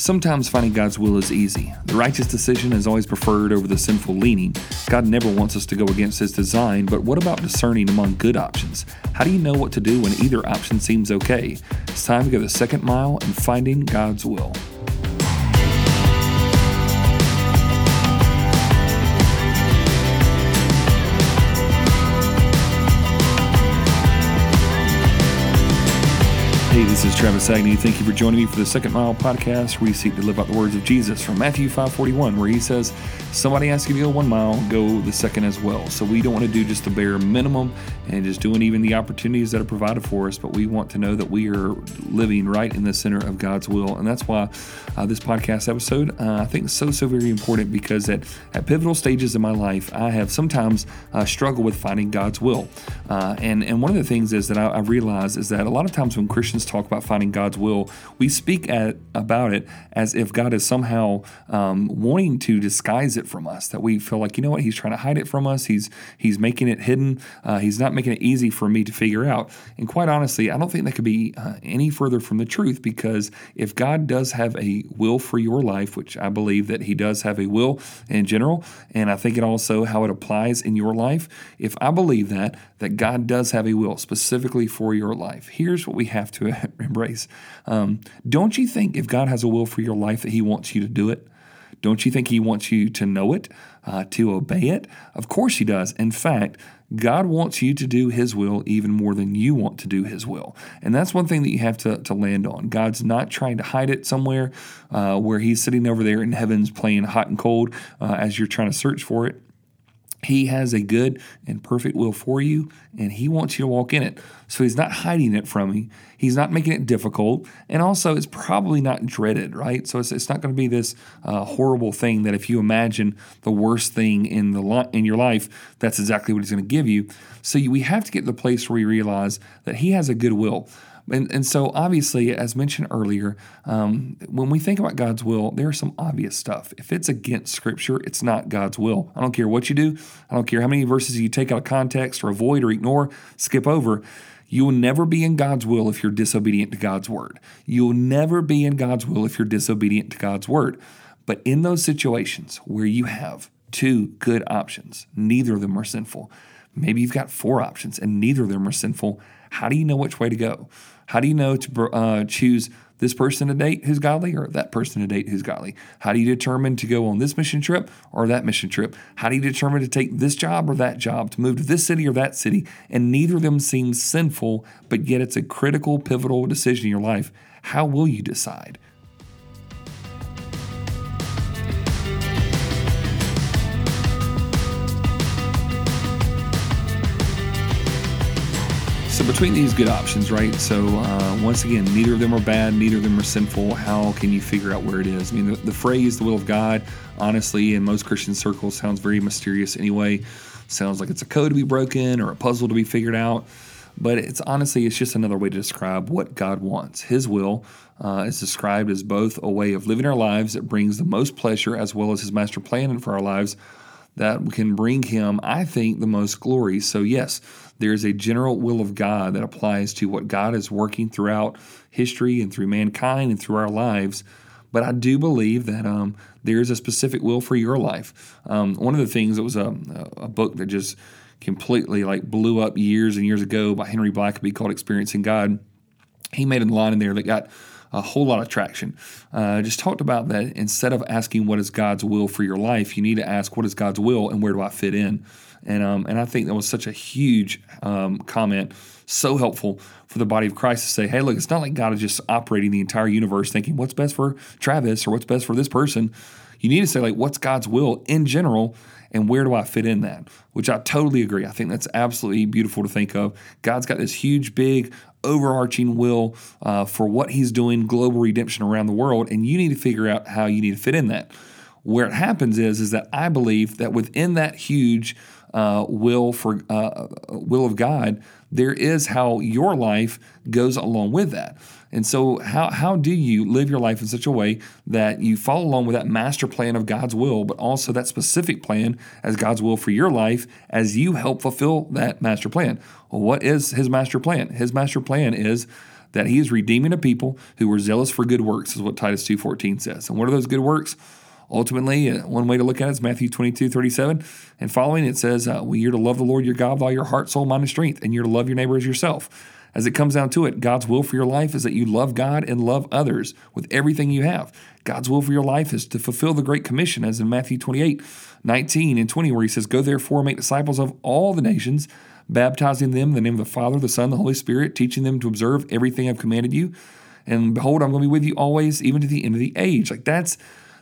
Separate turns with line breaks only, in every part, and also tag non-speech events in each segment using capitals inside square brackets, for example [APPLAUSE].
Sometimes finding God's will is easy. The righteous decision is always preferred over the sinful leaning. God never wants us to go against His design, but what about discerning among good options? How do you know what to do when either option seems okay? It's time to go the second mile in finding God's will. Hey, this is Travis Agnew. Thank you for joining me for the Second Mile podcast, where we seek to live out the words of Jesus from Matthew 5:41, where he says, "Somebody asks you to go one mile, go the second as well." So we don't want to do just the bare minimum and just doing even the opportunities that are provided for us, but we want to know that we are living right in the center of God's will, and that's why uh, this podcast episode uh, I think is so so very important because at at pivotal stages in my life, I have sometimes uh, struggled with finding God's will, uh, and and one of the things is that I, I realize is that a lot of times when Christians Christians talk about finding God's will, we speak at, about it as if God is somehow um, wanting to disguise it from us. That we feel like, you know what, He's trying to hide it from us. He's He's making it hidden. Uh, he's not making it easy for me to figure out. And quite honestly, I don't think that could be uh, any further from the truth because if God does have a will for your life, which I believe that He does have a will in general, and I think it also how it applies in your life. If I believe that that God does have a will specifically for your life, here's what we have to [LAUGHS] embrace. Um, don't you think if God has a will for your life that He wants you to do it? Don't you think He wants you to know it, uh, to obey it? Of course He does. In fact, God wants you to do His will even more than you want to do His will. And that's one thing that you have to, to land on. God's not trying to hide it somewhere uh, where He's sitting over there in heavens playing hot and cold uh, as you're trying to search for it. He has a good and perfect will for you, and He wants you to walk in it. So He's not hiding it from you. He's not making it difficult, and also it's probably not dreaded, right? So it's, it's not going to be this uh, horrible thing that if you imagine the worst thing in the li- in your life, that's exactly what He's going to give you. So you, we have to get to the place where we realize that He has a good will. And, and so, obviously, as mentioned earlier, um, when we think about God's will, there's some obvious stuff. If it's against Scripture, it's not God's will. I don't care what you do, I don't care how many verses you take out of context or avoid or ignore, skip over. You will never be in God's will if you're disobedient to God's word. You will never be in God's will if you're disobedient to God's word. But in those situations where you have two good options, neither of them are sinful. Maybe you've got four options and neither of them are sinful. How do you know which way to go? How do you know to uh, choose this person to date who's godly or that person to date who's godly? How do you determine to go on this mission trip or that mission trip? How do you determine to take this job or that job, to move to this city or that city? And neither of them seems sinful, but yet it's a critical, pivotal decision in your life. How will you decide? Between these good options, right? So uh, once again, neither of them are bad, neither of them are sinful. How can you figure out where it is? I mean, the, the phrase "the will of God," honestly, in most Christian circles, sounds very mysterious. Anyway, sounds like it's a code to be broken or a puzzle to be figured out. But it's honestly, it's just another way to describe what God wants. His will uh, is described as both a way of living our lives that brings the most pleasure, as well as His master plan for our lives that can bring Him, I think, the most glory. So yes there is a general will of God that applies to what God is working throughout history and through mankind and through our lives. But I do believe that um, there is a specific will for your life. Um, one of the things that was a, a book that just completely like blew up years and years ago by Henry Blackaby called Experiencing God. He made a line in there that got a whole lot of traction. Uh, just talked about that instead of asking what is God's will for your life, you need to ask what is God's will and where do I fit in. And um, and I think that was such a huge um, comment, so helpful for the body of Christ to say, hey, look, it's not like God is just operating the entire universe thinking what's best for Travis or what's best for this person. You need to say like what's God's will in general and where do I fit in that? Which I totally agree. I think that's absolutely beautiful to think of. God's got this huge, big, overarching will uh, for what He's doing, global redemption around the world, and you need to figure out how you need to fit in that. Where it happens is, is that I believe that within that huge uh, will for uh, will of God, there is how your life goes along with that. And so, how, how do you live your life in such a way that you follow along with that master plan of God's will, but also that specific plan as God's will for your life as you help fulfill that master plan? Well, what is His master plan? His master plan is that he is redeeming a people who were zealous for good works, is what Titus 2.14 says. And what are those good works? Ultimately, uh, one way to look at it is Matthew 22, 37. And following it says, uh, well, you're to love the Lord your God with all your heart, soul, mind, and strength, and you're to love your neighbor as yourself. As it comes down to it, God's will for your life is that you love God and love others with everything you have. God's will for your life is to fulfill the Great Commission, as in Matthew 28, 19 and 20, where he says, Go therefore, and make disciples of all the nations, baptizing them in the name of the Father, the Son, the Holy Spirit, teaching them to observe everything I've commanded you. And behold, I'm going to be with you always, even to the end of the age. Like that's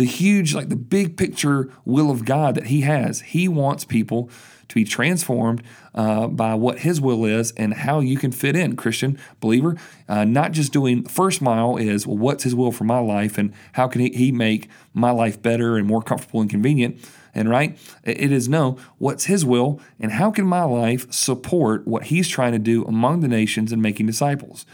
the huge, like the big picture will of God that He has. He wants people to be transformed uh, by what His will is and how you can fit in, Christian believer. Uh, not just doing first mile is well, what's His will for my life and how can He, he make my life better and more comfortable and convenient. And right, it is no, what's His will and how can my life support what He's trying to do among the nations and making disciples.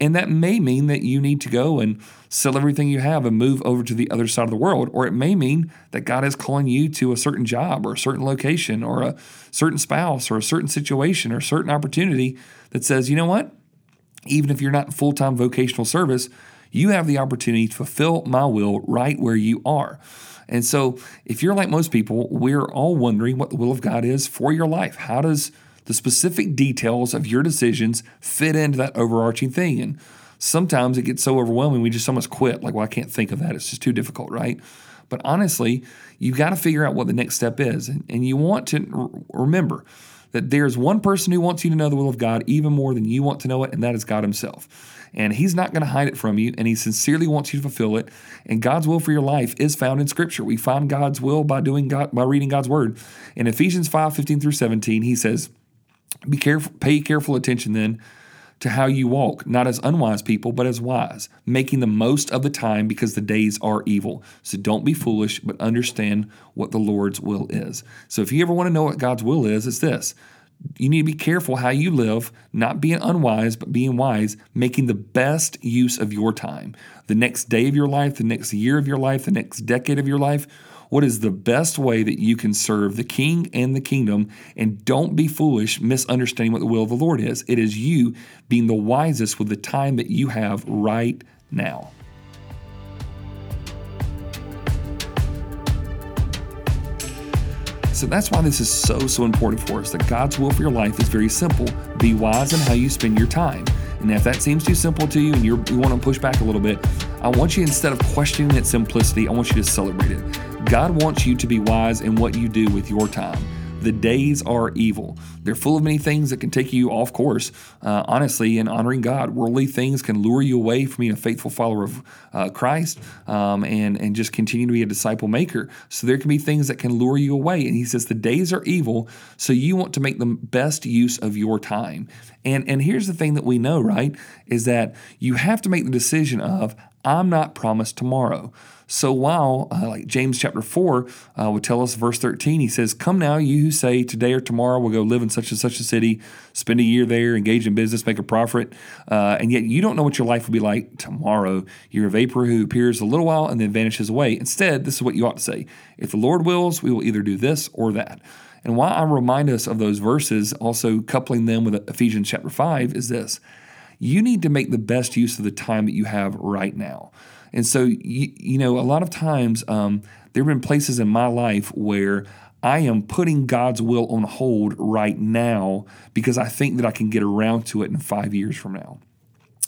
And that may mean that you need to go and sell everything you have and move over to the other side of the world. Or it may mean that God is calling you to a certain job or a certain location or a certain spouse or a certain situation or a certain opportunity that says, you know what? Even if you're not in full time vocational service, you have the opportunity to fulfill my will right where you are. And so, if you're like most people, we're all wondering what the will of God is for your life. How does the specific details of your decisions fit into that overarching thing. And sometimes it gets so overwhelming, we just almost quit. Like, well, I can't think of that. It's just too difficult, right? But honestly, you've got to figure out what the next step is. And, and you want to remember that there's one person who wants you to know the will of God even more than you want to know it, and that is God Himself. And He's not going to hide it from you, and He sincerely wants you to fulfill it. And God's will for your life is found in Scripture. We find God's will by doing God by reading God's Word. In Ephesians 5, 15 through 17, He says, be careful, pay careful attention then to how you walk, not as unwise people, but as wise, making the most of the time because the days are evil. So don't be foolish, but understand what the Lord's will is. So if you ever want to know what God's will is, it's this. You need to be careful how you live, not being unwise, but being wise, making the best use of your time. The next day of your life, the next year of your life, the next decade of your life what is the best way that you can serve the king and the kingdom. And don't be foolish misunderstanding what the will of the Lord is. It is you being the wisest with the time that you have right now. So that's why this is so, so important for us that God's will for your life is very simple. Be wise in how you spend your time. And if that seems too simple to you and you want to push back a little bit, I want you, instead of questioning its simplicity, I want you to celebrate it. God wants you to be wise in what you do with your time. The days are evil. They're full of many things that can take you off course, uh, honestly, in honoring God. Worldly things can lure you away from being a faithful follower of uh, Christ um, and, and just continue to be a disciple maker. So there can be things that can lure you away. And he says the days are evil, so you want to make the best use of your time. And, and here's the thing that we know, right, is that you have to make the decision of, I'm not promised tomorrow. So while, uh, like James chapter 4 uh, would tell us, verse 13, he says, Come now, you who say, Today or tomorrow we'll go live in such and such a city, spend a year there, engage in business, make a profit, uh, and yet you don't know what your life will be like tomorrow. You're a vapor who appears a little while and then vanishes away. Instead, this is what you ought to say If the Lord wills, we will either do this or that. And why I remind us of those verses, also coupling them with Ephesians chapter 5, is this you need to make the best use of the time that you have right now. And so, you, you know, a lot of times um, there have been places in my life where I am putting God's will on hold right now because I think that I can get around to it in five years from now.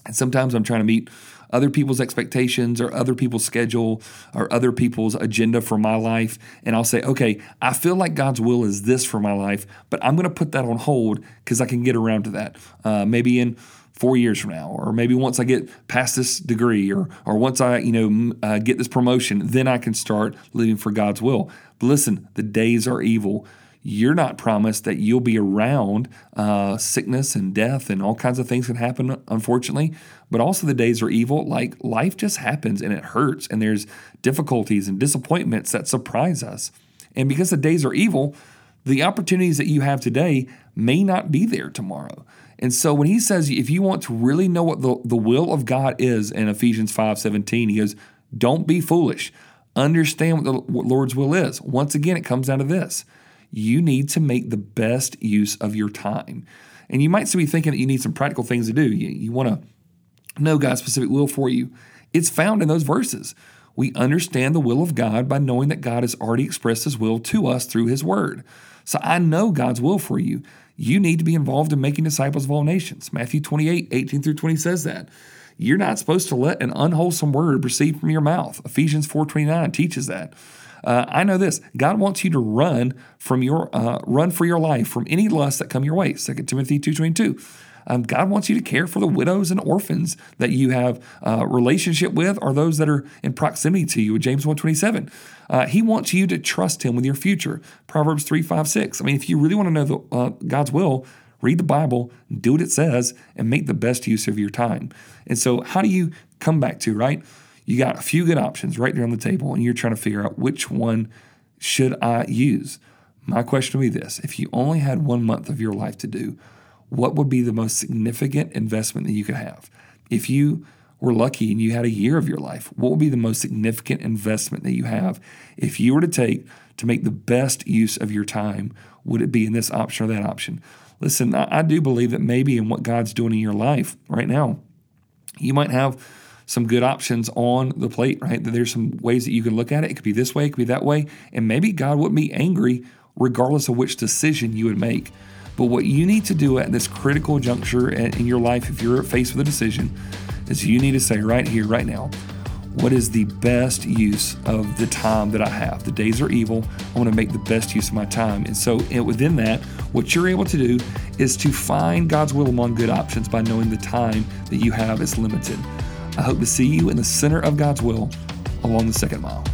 And sometimes I'm trying to meet other people's expectations or other people's schedule or other people's agenda for my life. And I'll say, okay, I feel like God's will is this for my life, but I'm going to put that on hold because I can get around to that. Uh, maybe in four years from now, or maybe once I get past this degree, or or once I you know uh, get this promotion, then I can start living for God's will. But listen, the days are evil. You're not promised that you'll be around uh, sickness and death and all kinds of things can happen, unfortunately. But also, the days are evil. Like life just happens and it hurts, and there's difficulties and disappointments that surprise us. And because the days are evil, the opportunities that you have today may not be there tomorrow. And so when he says, if you want to really know what the, the will of God is in Ephesians 5 17, he goes, don't be foolish. Understand what the what Lord's will is. Once again, it comes down to this you need to make the best use of your time. And you might still be thinking that you need some practical things to do. You, you want to know God's specific will for you? It's found in those verses. We understand the will of God by knowing that God has already expressed His will to us through His Word. So I know God's will for you. You need to be involved in making disciples of all nations. Matthew 28, 18 through 20 says that. You're not supposed to let an unwholesome word proceed from your mouth. Ephesians 4.29 teaches that. Uh, I know this. God wants you to run from your uh, run for your life from any lust that come your way. 2 Timothy 2.22. Um, God wants you to care for the widows and orphans that you have a relationship with or those that are in proximity to you. James 127. Uh, he wants you to trust him with your future. Proverbs 3, 5, 6. I mean, if you really want to know the, uh, God's will, read the Bible, do what it says, and make the best use of your time. And so, how do you come back to, right? You got a few good options right there on the table, and you're trying to figure out which one should I use. My question would be this if you only had one month of your life to do, what would be the most significant investment that you could have? If you were lucky and you had a year of your life, what would be the most significant investment that you have if you were to take to make the best use of your time? Would it be in this option or that option? Listen, I, I do believe that maybe in what God's doing in your life right now, you might have some good options on the plate, right? That there's some ways that you can look at it. It could be this way, it could be that way. And maybe God wouldn't be angry regardless of which decision you would make. But what you need to do at this critical juncture in your life, if you're faced with a decision, is you need to say right here, right now, what is the best use of the time that I have? The days are evil. I want to make the best use of my time. And so, eh, within that, what you're able to do is to find God's will among good options by knowing the time that you have is limited. I hope to see you in the center of God's will along the second mile.